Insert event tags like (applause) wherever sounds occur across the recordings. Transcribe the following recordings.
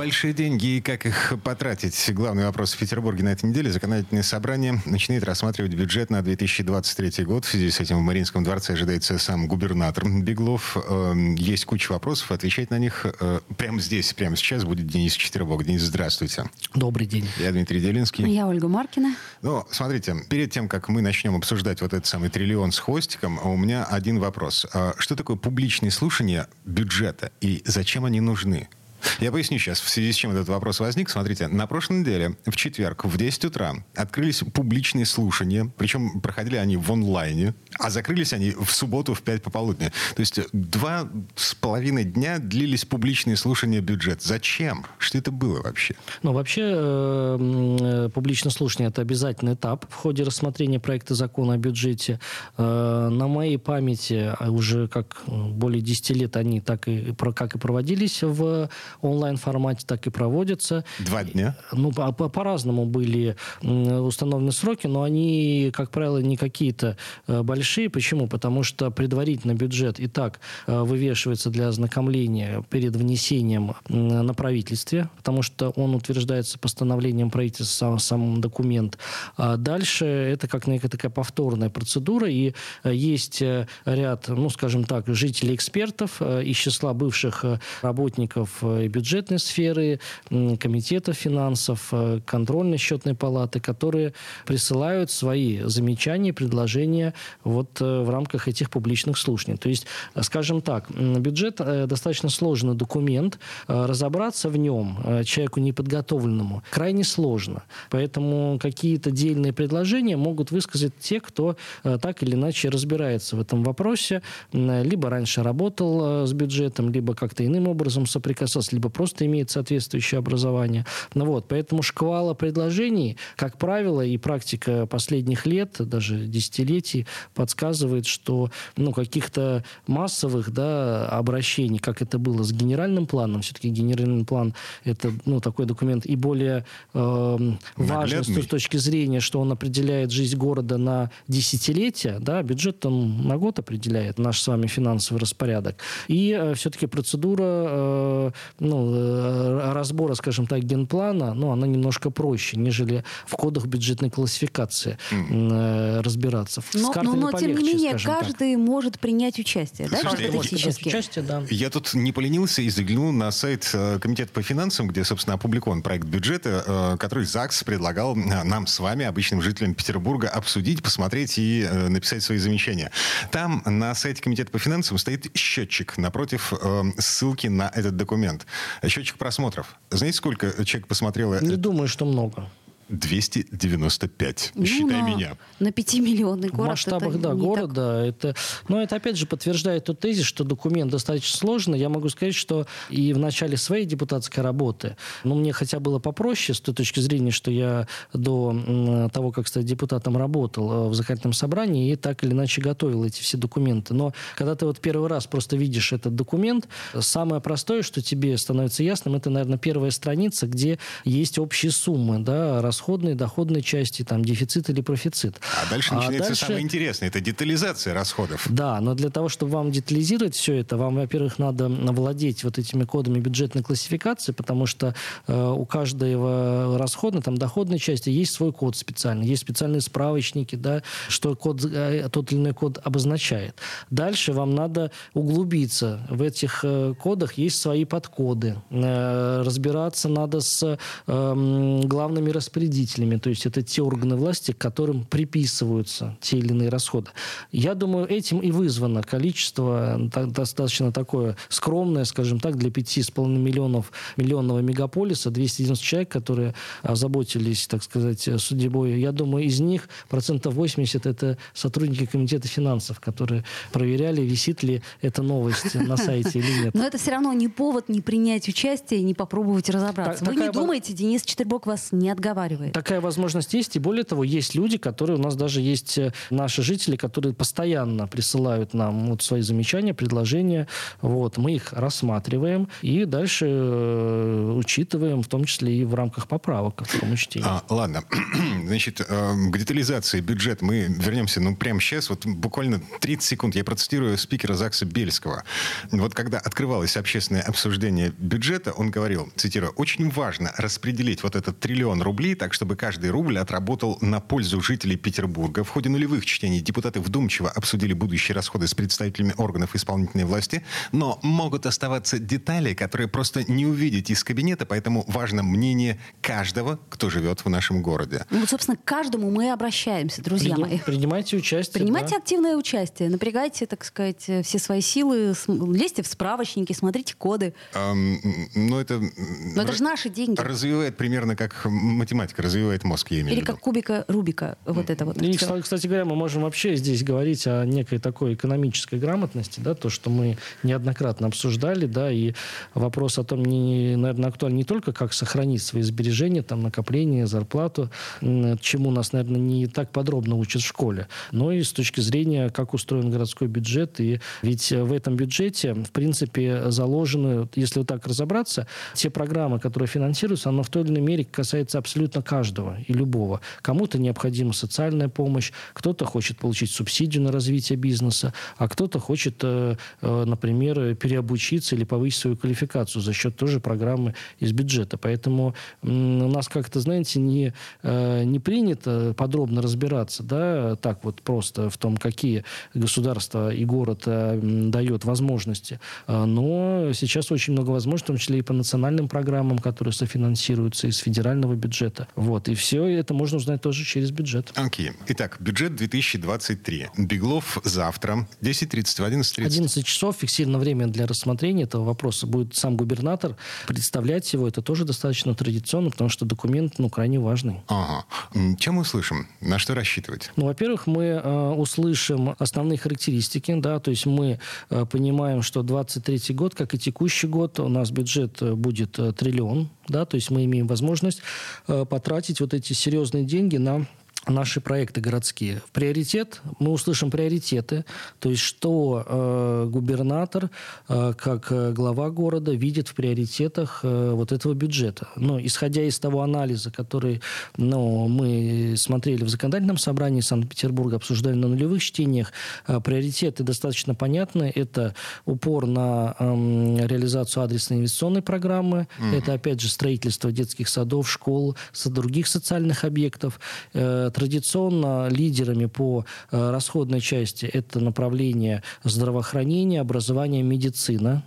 Большие деньги и как их потратить? Главный вопрос в Петербурге на этой неделе. Законодательное собрание начинает рассматривать бюджет на 2023 год. В связи с этим в Мариинском дворце ожидается сам губернатор Беглов. Эм, есть куча вопросов. Отвечать на них э, прямо здесь, прямо сейчас будет Денис Четвербок. Денис, здравствуйте. Добрый день. Я Дмитрий Делинский. Я Ольга Маркина. Ну, смотрите, перед тем, как мы начнем обсуждать вот этот самый триллион с хвостиком, у меня один вопрос. А что такое публичные слушания бюджета и зачем они нужны? Я поясню сейчас, в связи с чем этот вопрос возник. Смотрите, на прошлой неделе, в четверг, в 10 утра, открылись публичные слушания, причем проходили они в онлайне, а закрылись они в субботу в 5 пополудни. То есть два с половиной дня длились публичные слушания бюджет. Зачем? Что это было вообще? Ну, вообще, э, публичное слушание – это обязательный этап в ходе рассмотрения проекта закона о бюджете. Э, на моей памяти уже как более 10 лет они так и, как и проводились в онлайн-формате так и проводятся. Два дня? Ну, по- по-разному были установлены сроки, но они, как правило, не какие-то э, большие. Почему? Потому что предварительно бюджет и так э, вывешивается для ознакомления перед внесением на правительстве, потому что он утверждается постановлением правительства, сам, сам документ. А дальше это как некая такая повторная процедура, и э, есть ряд, ну, скажем так, жителей-экспертов из числа бывших работников и бюджетной сферы, комитета финансов, э, контрольной счетной палаты, которые присылают свои замечания, предложения вот э, в рамках этих публичных слушаний. То есть, э, скажем так, бюджет достаточно сложный документ, разобраться в нем человеку неподготовленному крайне сложно. Поэтому какие-то дельные предложения могут высказать те, кто так или иначе разбирается в этом вопросе, либо раньше работал с бюджетом, либо как-то иным образом соприкасался либо просто имеет соответствующее образование. Ну вот, поэтому шквала предложений, как правило, и практика последних лет, даже десятилетий, подсказывает, что ну, каких-то массовых да, обращений, как это было с генеральным планом, все-таки генеральный план это ну, такой документ и более э, важный с точки зрения, что он определяет жизнь города на десятилетия, да, бюджет он на год определяет наш с вами финансовый распорядок. И э, все-таки процедура э, ну, э, разбора, скажем так, генплана, ну, она немножко проще, нежели в кодах бюджетной классификации mm. разбираться. Но, но, но тем не менее, каждый так. может принять участие, Слушайте, да, теоретически? Участие, да. Я тут не поленился и заглянул на сайт э, Комитета по финансам, где, собственно, опубликован проект бюджета, который ЗАГС предлагал нам с вами, обычным жителям Петербурга, обсудить, посмотреть и написать свои замечания. Там на сайте Комитета по финансам стоит счетчик напротив ссылки на этот документ. Счетчик просмотров. Знаете, сколько человек посмотрело? Не думаю, что много. 295. Ну, Считай на, меня. На 5-миллионный город. В масштабах, да, города. Так... Это, но это, опять же, подтверждает тот тезис, что документ достаточно сложный. Я могу сказать, что и в начале своей депутатской работы, ну, мне хотя было попроще с той точки зрения, что я до того, как стать депутатом, работал э, в законодательном собрании и так или иначе готовил эти все документы. Но когда ты вот первый раз просто видишь этот документ, самое простое, что тебе становится ясным, это, наверное, первая страница, где есть общие суммы, да, расходной, доходной части, там, дефицит или профицит. А дальше а начинается дальше... самое интересное, это детализация расходов. Да, но для того, чтобы вам детализировать все это, вам, во-первых, надо владеть вот этими кодами бюджетной классификации, потому что э, у каждого расходной, там, доходной части есть свой код специальный, есть специальные справочники, да, что код, э, тот или иной код обозначает. Дальше вам надо углубиться. В этих э, кодах есть свои подкоды. Э, разбираться надо с э, главными распределителями распорядителями, то есть это те органы власти, к которым приписываются те или иные расходы. Я думаю, этим и вызвано количество достаточно такое скромное, скажем так, для 5,5 миллионов миллионного мегаполиса, 290 человек, которые озаботились, так сказать, судьбой. Я думаю, из них процентов 80 это сотрудники комитета финансов, которые проверяли, висит ли эта новость на (laughs) сайте или нет. Но это все равно не повод не принять участие, не попробовать разобраться. Вы не думаете, Денис Четербок вас не отговаривает? Рассматривает. Такая возможность есть, и более того, есть люди, которые у нас даже есть э, наши жители, которые постоянно присылают нам вот свои замечания, предложения. Вот, мы их рассматриваем и дальше э, учитываем, в том числе и в рамках поправок ко второму чтению. А, ладно. (clears throat) Значит, э, к детализации бюджет мы вернемся, ну, прямо сейчас, вот буквально 30 секунд. Я процитирую спикера ЗАГСа Бельского. Вот когда открывалось общественное обсуждение бюджета, он говорил, цитирую, «Очень важно распределить вот этот триллион рублей так, чтобы каждый рубль отработал на пользу жителей Петербурга. В ходе нулевых чтений депутаты вдумчиво обсудили будущие расходы с представителями органов исполнительной власти, но могут оставаться детали, которые просто не увидите из кабинета, поэтому важно мнение каждого, кто живет в нашем городе. Ну, вот, собственно, к каждому мы обращаемся, друзья Приним, мои. Принимайте участие. Принимайте да. активное участие, напрягайте, так сказать, все свои силы, лезьте в справочники, смотрите коды. Эм, ну, это... Но это же наши деньги. Развивает примерно как математика развивает мозг, я имею Или в виду. как кубика Рубика, вот это вот. И, всё. кстати говоря, мы можем вообще здесь говорить о некой такой экономической грамотности, да, то, что мы неоднократно обсуждали, да, и вопрос о том, не, наверное, актуален не только как сохранить свои сбережения, там, накопление, зарплату, чему нас, наверное, не так подробно учат в школе, но и с точки зрения, как устроен городской бюджет. И ведь в этом бюджете, в принципе, заложены, если вот так разобраться, те программы, которые финансируются, оно в той или иной мере касается абсолютно каждого и любого. Кому-то необходима социальная помощь, кто-то хочет получить субсидию на развитие бизнеса, а кто-то хочет, э, э, например, переобучиться или повысить свою квалификацию за счет тоже программы из бюджета. Поэтому у нас как-то, знаете, не, э, не принято подробно разбираться, да, так вот просто в том, какие государства и город дает возможности. Но сейчас очень много возможностей, в том числе и по национальным программам, которые софинансируются из федерального бюджета. Вот. И все это можно узнать тоже через бюджет. Окей. Итак, бюджет 2023. Беглов завтра. 10.30, в 11.30. 11 часов фиксировано время для рассмотрения этого вопроса. Будет сам губернатор представлять его. Это тоже достаточно традиционно, потому что документ ну, крайне важный. Ага. Чем мы услышим? На что рассчитывать? Ну, во-первых, мы э, услышим основные характеристики, да, то есть мы э, понимаем, что 23 год, как и текущий год, у нас бюджет э, будет э, триллион, да, то есть мы имеем возможность э, потратить вот эти серьезные деньги на наши проекты городские. В приоритет мы услышим приоритеты, то есть что э, губернатор, э, как э, глава города, видит в приоритетах э, вот этого бюджета. Но исходя из того анализа, который ну, мы смотрели в законодательном собрании Санкт-Петербурга, обсуждали на нулевых чтениях, э, приоритеты достаточно понятны. Это упор на эм, реализацию адресной инвестиционной программы, это опять же строительство детских садов, школ, других социальных объектов. Э, Традиционно лидерами по э, расходной части это направление здравоохранения, образования, медицина.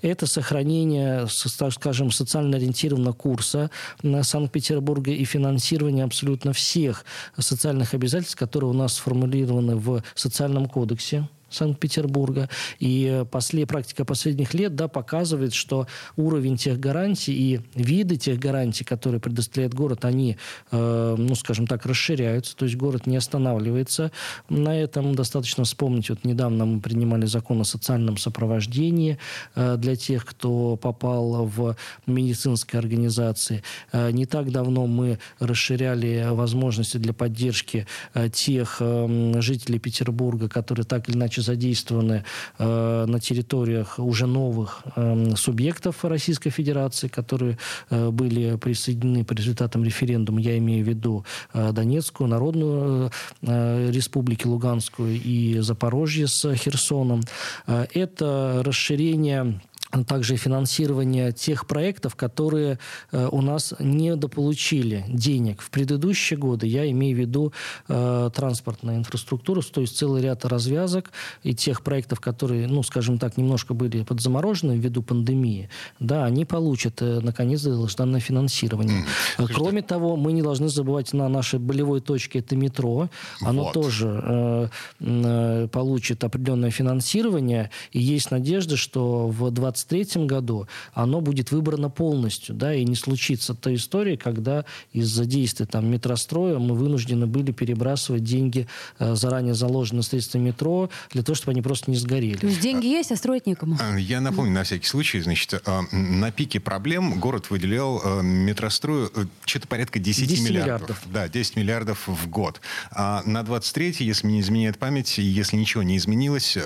Это сохранение, так скажем, социально ориентированного курса на Санкт-Петербурга и финансирование абсолютно всех социальных обязательств, которые у нас сформулированы в социальном кодексе. Санкт-Петербурга. И э, после, практика последних лет да, показывает, что уровень тех гарантий и виды тех гарантий, которые предоставляет город, они, э, ну, скажем так, расширяются. То есть город не останавливается. На этом достаточно вспомнить. Вот недавно мы принимали закон о социальном сопровождении э, для тех, кто попал в медицинские организации. Э, не так давно мы расширяли возможности для поддержки э, тех э, жителей Петербурга, которые так или иначе задействованы э, на территориях уже новых э, субъектов Российской Федерации, которые э, были присоединены по результатам референдума. Я имею в виду э, Донецкую, Народную э, Республику Луганскую и Запорожье с Херсоном. Э, это расширение также финансирование тех проектов, которые э, у нас недополучили денег в предыдущие годы. Я имею в виду э, транспортную инфраструктуру, то есть целый ряд развязок и тех проектов, которые, ну, скажем так, немножко были подзаморожены ввиду пандемии, да, они получат, э, наконец, долгожданное финансирование. Э, Кроме того, мы не должны забывать на нашей болевой точке, это метро. Оно Вот. тоже э, э, получит определенное финансирование, и есть надежда, что в 20 2023 году оно будет выбрано полностью, да, и не случится та история, когда из-за действия там метростроя мы вынуждены были перебрасывать деньги, э, заранее заложенные средства метро, для того, чтобы они просто не сгорели. То есть деньги есть, а строить некому. А, я напомню на всякий случай, значит, э, на пике проблем город выделял э, метрострою что-то порядка 10, 10 миллиардов. миллиардов. Да, 10 миллиардов в год. А на 23 если не изменяет память, если ничего не изменилось,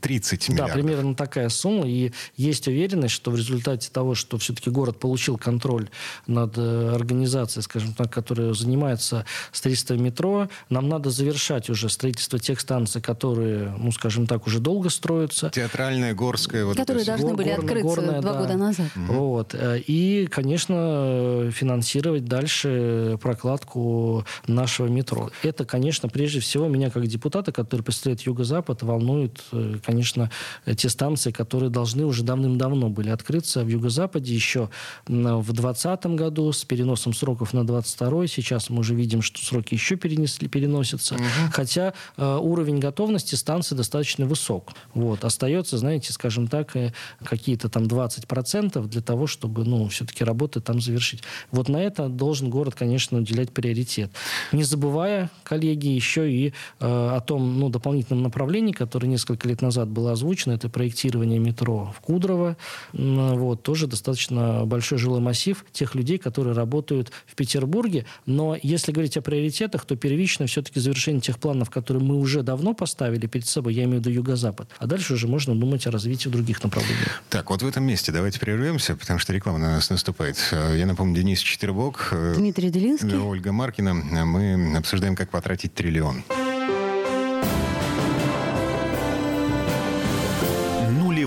30 миллиардов. Да, примерно такая сумма. И есть уверенность, что в результате того, что все-таки город получил контроль над организацией, скажем так, которая занимается строительством метро, нам надо завершать уже строительство тех станций, которые, ну, скажем так, уже долго строятся. Театральная, Горская. Вот которые это должны были открыться горная, два да. года назад. Угу. Вот. И, конечно, финансировать дальше прокладку нашего метро. Это, конечно, прежде всего меня как депутата, который представляет Юго-Запад, волнует, э, конечно, те станции, которые должны уже давным-давно были открыться в Юго-Западе еще в 2020 году с переносом сроков на 22 Сейчас мы уже видим, что сроки еще перенесли, переносятся. Угу. Хотя э, уровень готовности станции достаточно высок. Вот. Остается, знаете, скажем так, э, какие-то там 20% для того, чтобы, ну, все-таки работы там завершить. Вот на это должен город, конечно, уделять приоритет. Не забывая, коллеги, еще и э, о том, ну, дополнительном направлении, которое несколько лет назад было озвучено, это проектирование метро в Кудрово. Вот, тоже достаточно большой жилой массив тех людей, которые работают в Петербурге. Но если говорить о приоритетах, то первично все-таки завершение тех планов, которые мы уже давно поставили перед собой, я имею в виду Юго-Запад. А дальше уже можно думать о развитии в других направлениях. Так, вот в этом месте давайте прервемся, потому что реклама на нас наступает. Я напомню, Денис Четвербок, э, Дмитрий Делинский, Ольга Маркина. Мы обсуждаем, как потратить триллион.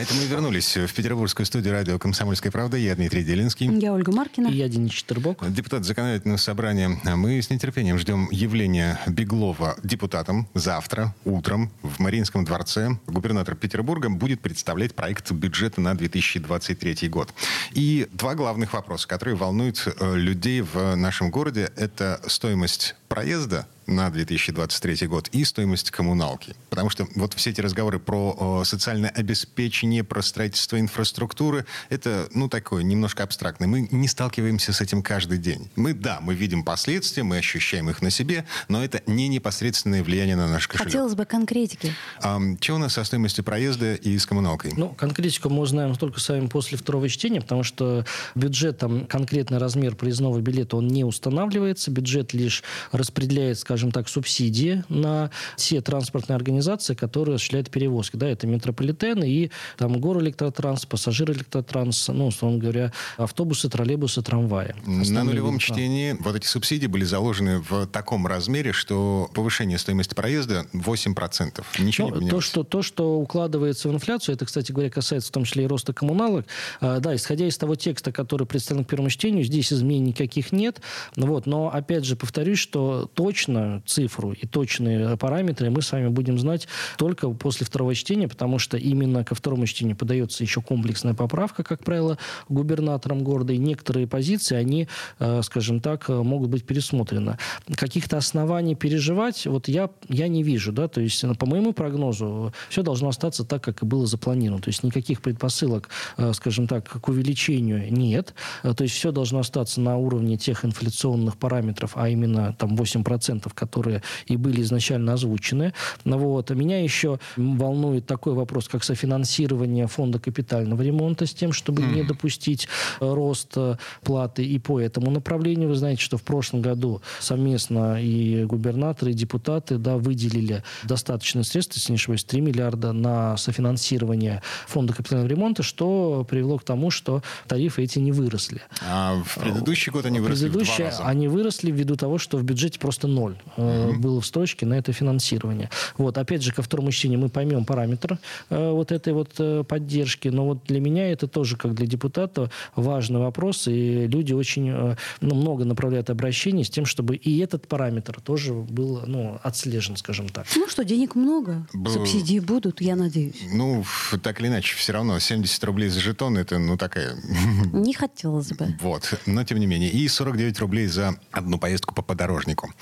А это мы вернулись в петербургскую студию радио «Комсомольская правда». Я Дмитрий Делинский. Я Ольга Маркина. И я Денис Четербок. Депутат законодательного собрания. Мы с нетерпением ждем явления Беглова депутатом завтра утром в Мариинском дворце. Губернатор Петербурга будет представлять проект бюджета на 2023 год. И два главных вопроса, которые волнуют э, людей в нашем городе, это стоимость проезда на 2023 год и стоимость коммуналки. Потому что вот все эти разговоры про социальное обеспечение, про строительство инфраструктуры, это, ну, такое немножко абстрактное. Мы не сталкиваемся с этим каждый день. Мы, да, мы видим последствия, мы ощущаем их на себе, но это не непосредственное влияние на наш кошелек. Хотелось бы конкретики. А, что у нас со стоимостью проезда и с коммуналкой? Ну, конкретику мы узнаем только с вами после второго чтения, потому что бюджет, там, конкретный размер проездного билета, он не устанавливается. Бюджет лишь распределяет, скажем так, субсидии на все транспортные организации, которые осуществляют перевозки. Да, это метрополитен и там горэлектротранс, пассажирэлектротранс, ну, условно говоря, автобусы, троллейбусы, трамваи. На нулевом вид, чтении вот эти субсидии были заложены в таком размере, что повышение стоимости проезда 8%. Ничего ну, не поменялось. То что, то, что укладывается в инфляцию, это, кстати говоря, касается в том числе и роста коммуналок. А, да, исходя из того текста, который представлен к первому чтению, здесь изменений никаких нет. Вот, но, опять же, повторюсь, что точно цифру и точные параметры мы с вами будем знать только после второго чтения, потому что именно ко второму чтению подается еще комплексная поправка, как правило, губернатором города, и некоторые позиции, они, э, скажем так, могут быть пересмотрены. Каких-то оснований переживать, вот я, я не вижу, да, то есть по моему прогнозу все должно остаться так, как и было запланировано, то есть никаких предпосылок, э, скажем так, к увеличению нет, э, то есть все должно остаться на уровне тех инфляционных параметров, а именно там 8%, которые и были изначально озвучены. Вот. Меня еще волнует такой вопрос, как софинансирование фонда капитального ремонта с тем, чтобы mm. не допустить э, рост э, платы и по этому направлению. Вы знаете, что в прошлом году совместно и губернаторы, и депутаты да, выделили достаточные средства, если не ошибаюсь, 3 миллиарда на софинансирование фонда капитального ремонта, что привело к тому, что тарифы эти не выросли. А в предыдущий год они выросли в два раза. они выросли ввиду того, что в бюджете просто ноль. Э, было в строчке на это финансирование. Вот, опять же, ко второму чтению мы поймем параметр э, вот этой вот э, поддержки, но вот для меня это тоже, как для депутата, важный вопрос, и люди очень э, ну, много направляют обращений с тем, чтобы и этот параметр тоже был ну, отслежен, скажем так. Ну что, денег много, Б- субсидии будут, я надеюсь. Ну, так или иначе, все равно 70 рублей за жетон, это, ну, такая... (laughs) Не хотелось бы. Вот, но тем не менее. И 49 рублей за одну поездку по подорожнику.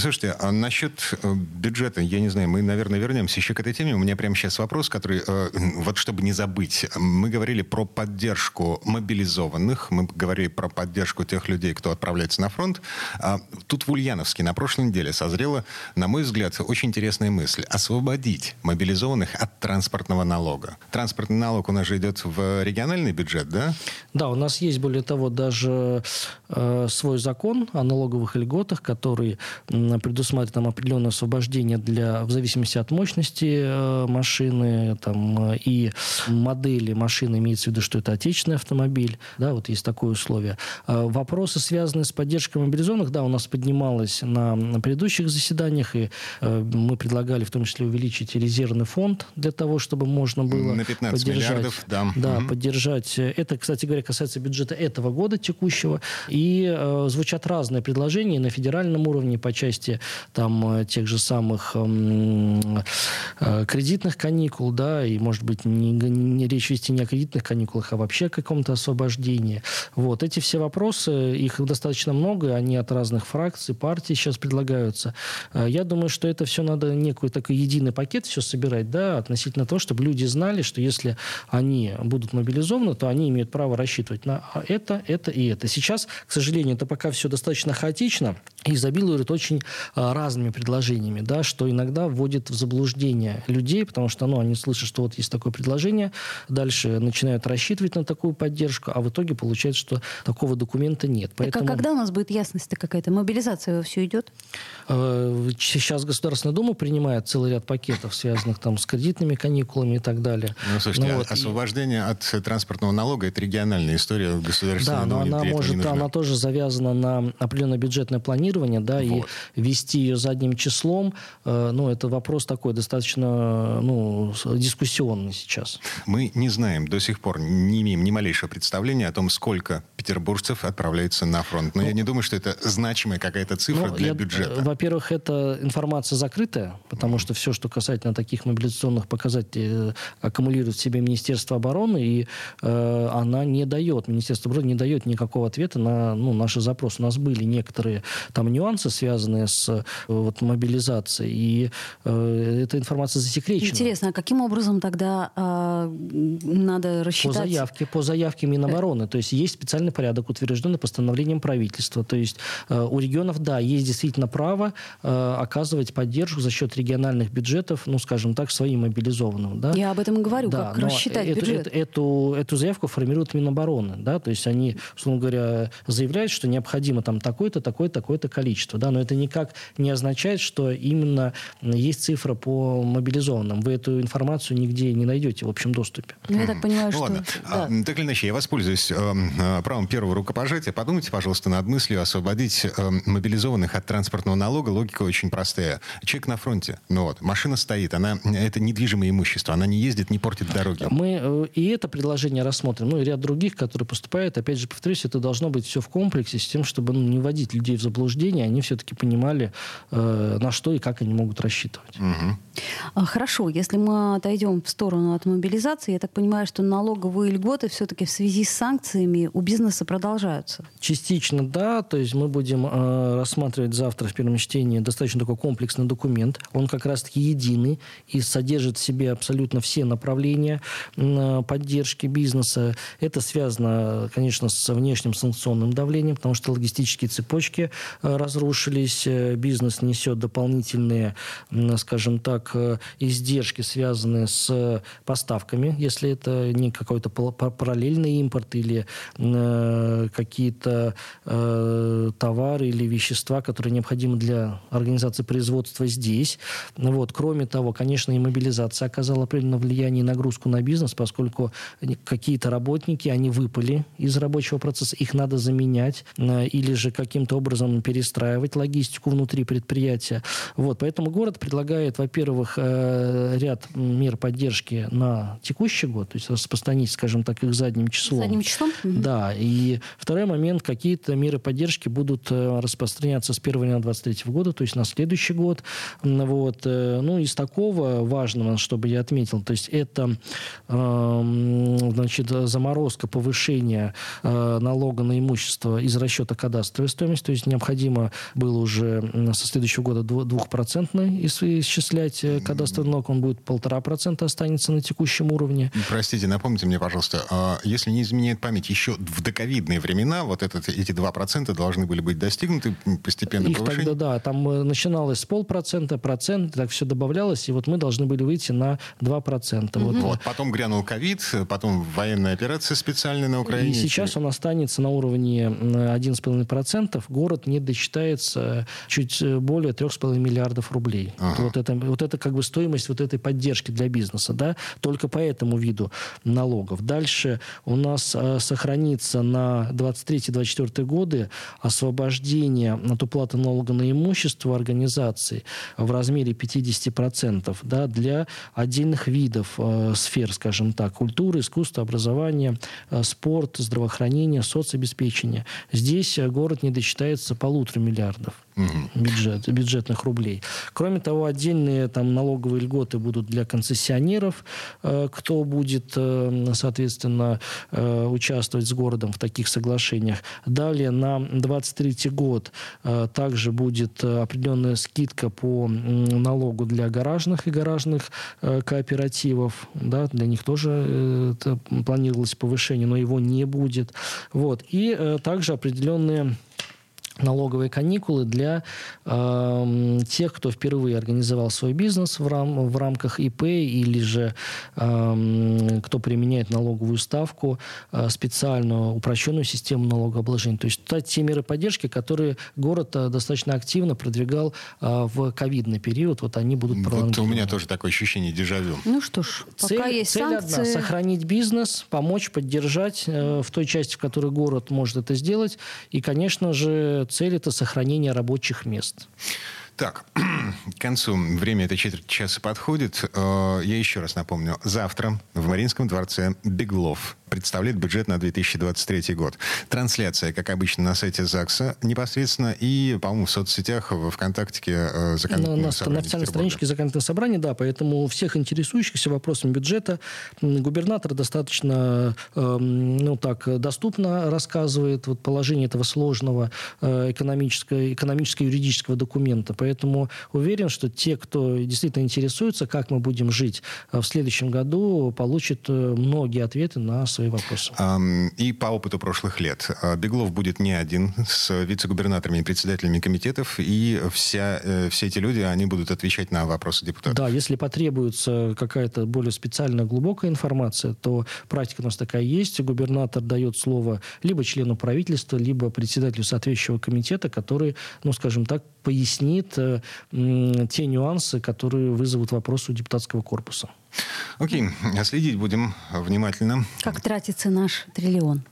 Слушайте, а насчет э, бюджета, я не знаю, мы, наверное, вернемся еще к этой теме. У меня прямо сейчас вопрос, который, э, вот чтобы не забыть. Мы говорили про поддержку мобилизованных, мы говорили про поддержку тех людей, кто отправляется на фронт. А тут в Ульяновске на прошлой неделе созрела, на мой взгляд, очень интересная мысль. Освободить мобилизованных от транспортного налога. Транспортный налог у нас же идет в региональный бюджет, да? Да, у нас есть, более того, даже э, свой закон о налоговых льготах, который предусматривает там определенное освобождение для, в зависимости от мощности э, машины там, э, и модели машины, имеется в виду, что это отечественный автомобиль, да, вот есть такое условие. Э, вопросы, связанные с поддержкой мобилизованных, да, у нас поднималось на, на предыдущих заседаниях, и мы предлагали в том числе увеличить резервный фонд для того, чтобы можно было На 15 поддержать, миллиардов, да. да, Мгм. поддержать. Это, кстати говоря, касается бюджета этого года текущего. И э, звучат разные предложения на федеральном уровне по части там э, тех же самых эм, э, кредитных каникул, да, и, может быть, не, не речь вести не о кредитных каникулах, а вообще о каком-то освобождении. Вот. Эти все вопросы, их достаточно много, они от разных фракций, партий сейчас предлагаются. Э, Я думаю, что это все надо некую такой единый пакет все собирать, да, относительно того, чтобы люди знали, что если они будут мобилизованы, то они имеют право рассчитывать на это, это и это. Сейчас, к сожалению, это пока все достаточно хаотично и изобилует очень разными предложениями, да, что иногда вводит в заблуждение людей, потому что ну, они слышат, что вот есть такое предложение, дальше начинают рассчитывать на такую поддержку, а в итоге получается, что такого документа нет. Так а когда у нас будет ясность-то какая-то? Мобилизация все идет? Сейчас Государственная Дума принимает целый ряд пакетов, связанных там с кредитными каникулами и так далее. Ну, слушайте, Ну а- вот, и- освобождение от транспортного налога – это региональная история государственного Да, но она может, она тоже завязана на определенное бюджетное планирование, да, Вот. Вести ее задним числом, э, ну, это вопрос такой достаточно, ну, дискуссионный сейчас. Мы не знаем до сих пор, не имеем ни малейшего представления о том, сколько петербуржцев отправляется на фронт. Но я не думаю, что это значимая какая-то цифра Ну, для я- бюджета. Во-первых, эта информация закрытая, потому что все, что касательно таких мобилизационных показателей, э, аккумулирует в себе Министерство обороны, и э, она не дает, Министерство обороны не дает никакого ответа на ну, наши запросы. У нас были некоторые там нюансы, связанные с э, вот, мобилизацией, и э, эта информация засекречена. Интересно, а каким образом тогда а, надо По рассчитать? заявке, по заявке Минобороны. То есть есть специальный порядок, утвержденный постановлением правительства. То есть э, у регионов, да, есть действительно право э, оказывать поддержку за счет региональных бюджетов, ну, скажем так, своим мобилизованным. Да? Я об этом и говорю, Да, как рассчитать эту, бюджет. эту, эту, эту заявку формирует Минобороны, да, то есть они, условно говоря, заявляют, что необходимо там такое-то, такое-то, такое-то количество, да, но это никак не означает, что именно есть цифра по мобилизованным. Вы эту информацию нигде не найдете в общем доступе. Ну, я так понимаю, Ну что... ладно. да. А, так или иначе, я воспользуюсь э, э, правом первого рукопожатия. Подумайте, пожалуйста, над мыслью освободить э, мобилизованных от транспортного налога. Логика очень простая. Человек на фронте. Ну вот, машина стоит, она это недвижимое имущество, она не ездит, не портит дороги. Мы э, и это предложение рассмотрим, ну и ряд других, которые поступают. Опять же, повторюсь, это должно быть все в комплексе с тем, чтобы ну, не вводить людей в заблуждение, они все-таки понимали, э, на что и как они могут рассчитывать. А, Хорошо, если мы отойдем в сторону от мобилизации, я так понимаю, что налоговые льготы все-таки в связи с санкциями у бизнеса продолжаются. Частично да, то есть мы будем э, рассматривать завтра в первом чтении достаточно такой комплексный документ. Он как раз-таки единый и содержит в себе абсолютно все направления э, поддержки бизнеса. Это связано, конечно, с внешним санкционным давлением, потому что логистические цепочки э, разрушились, э, бизнес несет дополнительные, скажем так, э, издержки, связанные с поставками, если это не какой-то параллельный импорт или э, какие-то э, товары или вещества, которые необходимы для организации производства здесь. Вот. Кроме того, конечно, и мобилизация оказала определенное влияние и нагрузку на бизнес, поскольку какие-то работники, они выпали из рабочего процесса, их надо заменять э, или же каким-то образом перестраивать логистику логистику внутри предприятия. Вот, поэтому город предлагает, во-первых, э, ряд мер поддержки на текущий год, то есть распространить, скажем так, их задним числом. Задним числом? Да. И второй момент, какие-то меры поддержки будут э, распространяться с 1 января 2023 года, то есть на следующий год. Вот. Э, ну, из такого важного, чтобы я отметил, то есть это эм, значит, заморозка повышения налога на имущество из расчета кадастровой стоимости, то есть необходимо было уже со следующего года двухпроцентный исчислять кадастровый налог, он будет полтора процента останется на текущем уровне. Простите, напомните мне, пожалуйста, а если не изменяет память, еще в доковидные времена вот этот, эти два процента должны были быть достигнуты постепенно Их повышение? тогда, да, там э, начиналось с полпроцента, процент, так все добавлялось, и вот мы должны были выйти на 2%. Угу. Вот. вот. Потом грянул ковид, потом военная операция специальная на Украине. И сейчас он останется на уровне 11,5%. Город не досчитается чуть э, более 3,5 миллиардов рублей. Ага. Вот, это, вот это как бы стоимость вот этой поддержки для бизнеса, да, только по этому виду налогов. Дальше у нас э, сохранится на 23-24 годы освобождение от уплаты налога на имущество организаций в размере 50% да, для отдельных видов э, сфер, скажем так, культуры, искусства, образования, э, спорт, здравоохранение, соцобеспечение. Здесь э, город не досчитается полутора миллиардов бюджет, бюджетных рублей. Кроме того, отдельные там налоговые льготы будут для концессионеров, э, кто будет, э, соответственно, э, участвовать с городом в таких соглашениях. Далее на 23 год также будет определенная скидка по налогу для гаражных и гаражных кооперативов. Да, для них тоже планировалось повышение, но его не будет. Вот. И также определенные налоговые каникулы для э, тех, кто впервые организовал свой бизнес в, рам, в рамках ИП или же э, кто применяет налоговую ставку, э, специальную упрощенную систему налогообложения. То есть это те меры поддержки, которые город э, достаточно активно продвигал э, в ковидный период, вот они будут Вот у меня тоже такое ощущение дежавю. Ну что ж, цель, пока есть цель санкции... одна – сохранить бизнес, помочь, поддержать э, в той части, в которой город может это сделать. И, конечно же, цель – это сохранение рабочих мест. Так, (clears throat) к концу время этой четверти часа подходит. Э, я еще раз напомню. Завтра в Мариинском дворце Беглов представляет бюджет на 2023 год. Трансляция, как обычно, на сайте ЗАГСа непосредственно и, по-моему, в соцсетях, в ВКонтактике э, законодательного на, на, на официальной страничке законодательного собрания, да, поэтому всех интересующихся вопросами бюджета губернатор достаточно, э, ну так, доступно рассказывает вот положение этого сложного э, экономического, экономическо-юридического документа. Поэтому уверен, что те, кто действительно интересуется, как мы будем жить э, в следующем году, получат э, многие ответы на свои вопросы. И по опыту прошлых лет. Э, Беглов будет не один с вице-губернаторами и председателями комитетов, и вся, все эти люди, они будут отвечать на вопросы депутатов. Да, если потребуется какая-то более специальная, глубокая информация, то практика у нас такая есть. Губернатор дает слово либо члену правительства, либо председателю соответствующего комитета, который, ну, скажем так, пояснит это те нюансы, которые вызовут вопросы у депутатского корпуса. Окей, следить будем внимательно. Как тратится наш триллион?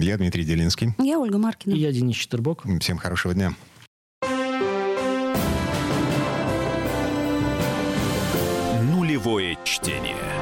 Я Дмитрий Делинский. Я Ольга Маркина. И я Денис Четербок. Всем хорошего дня. Нулевое чтение.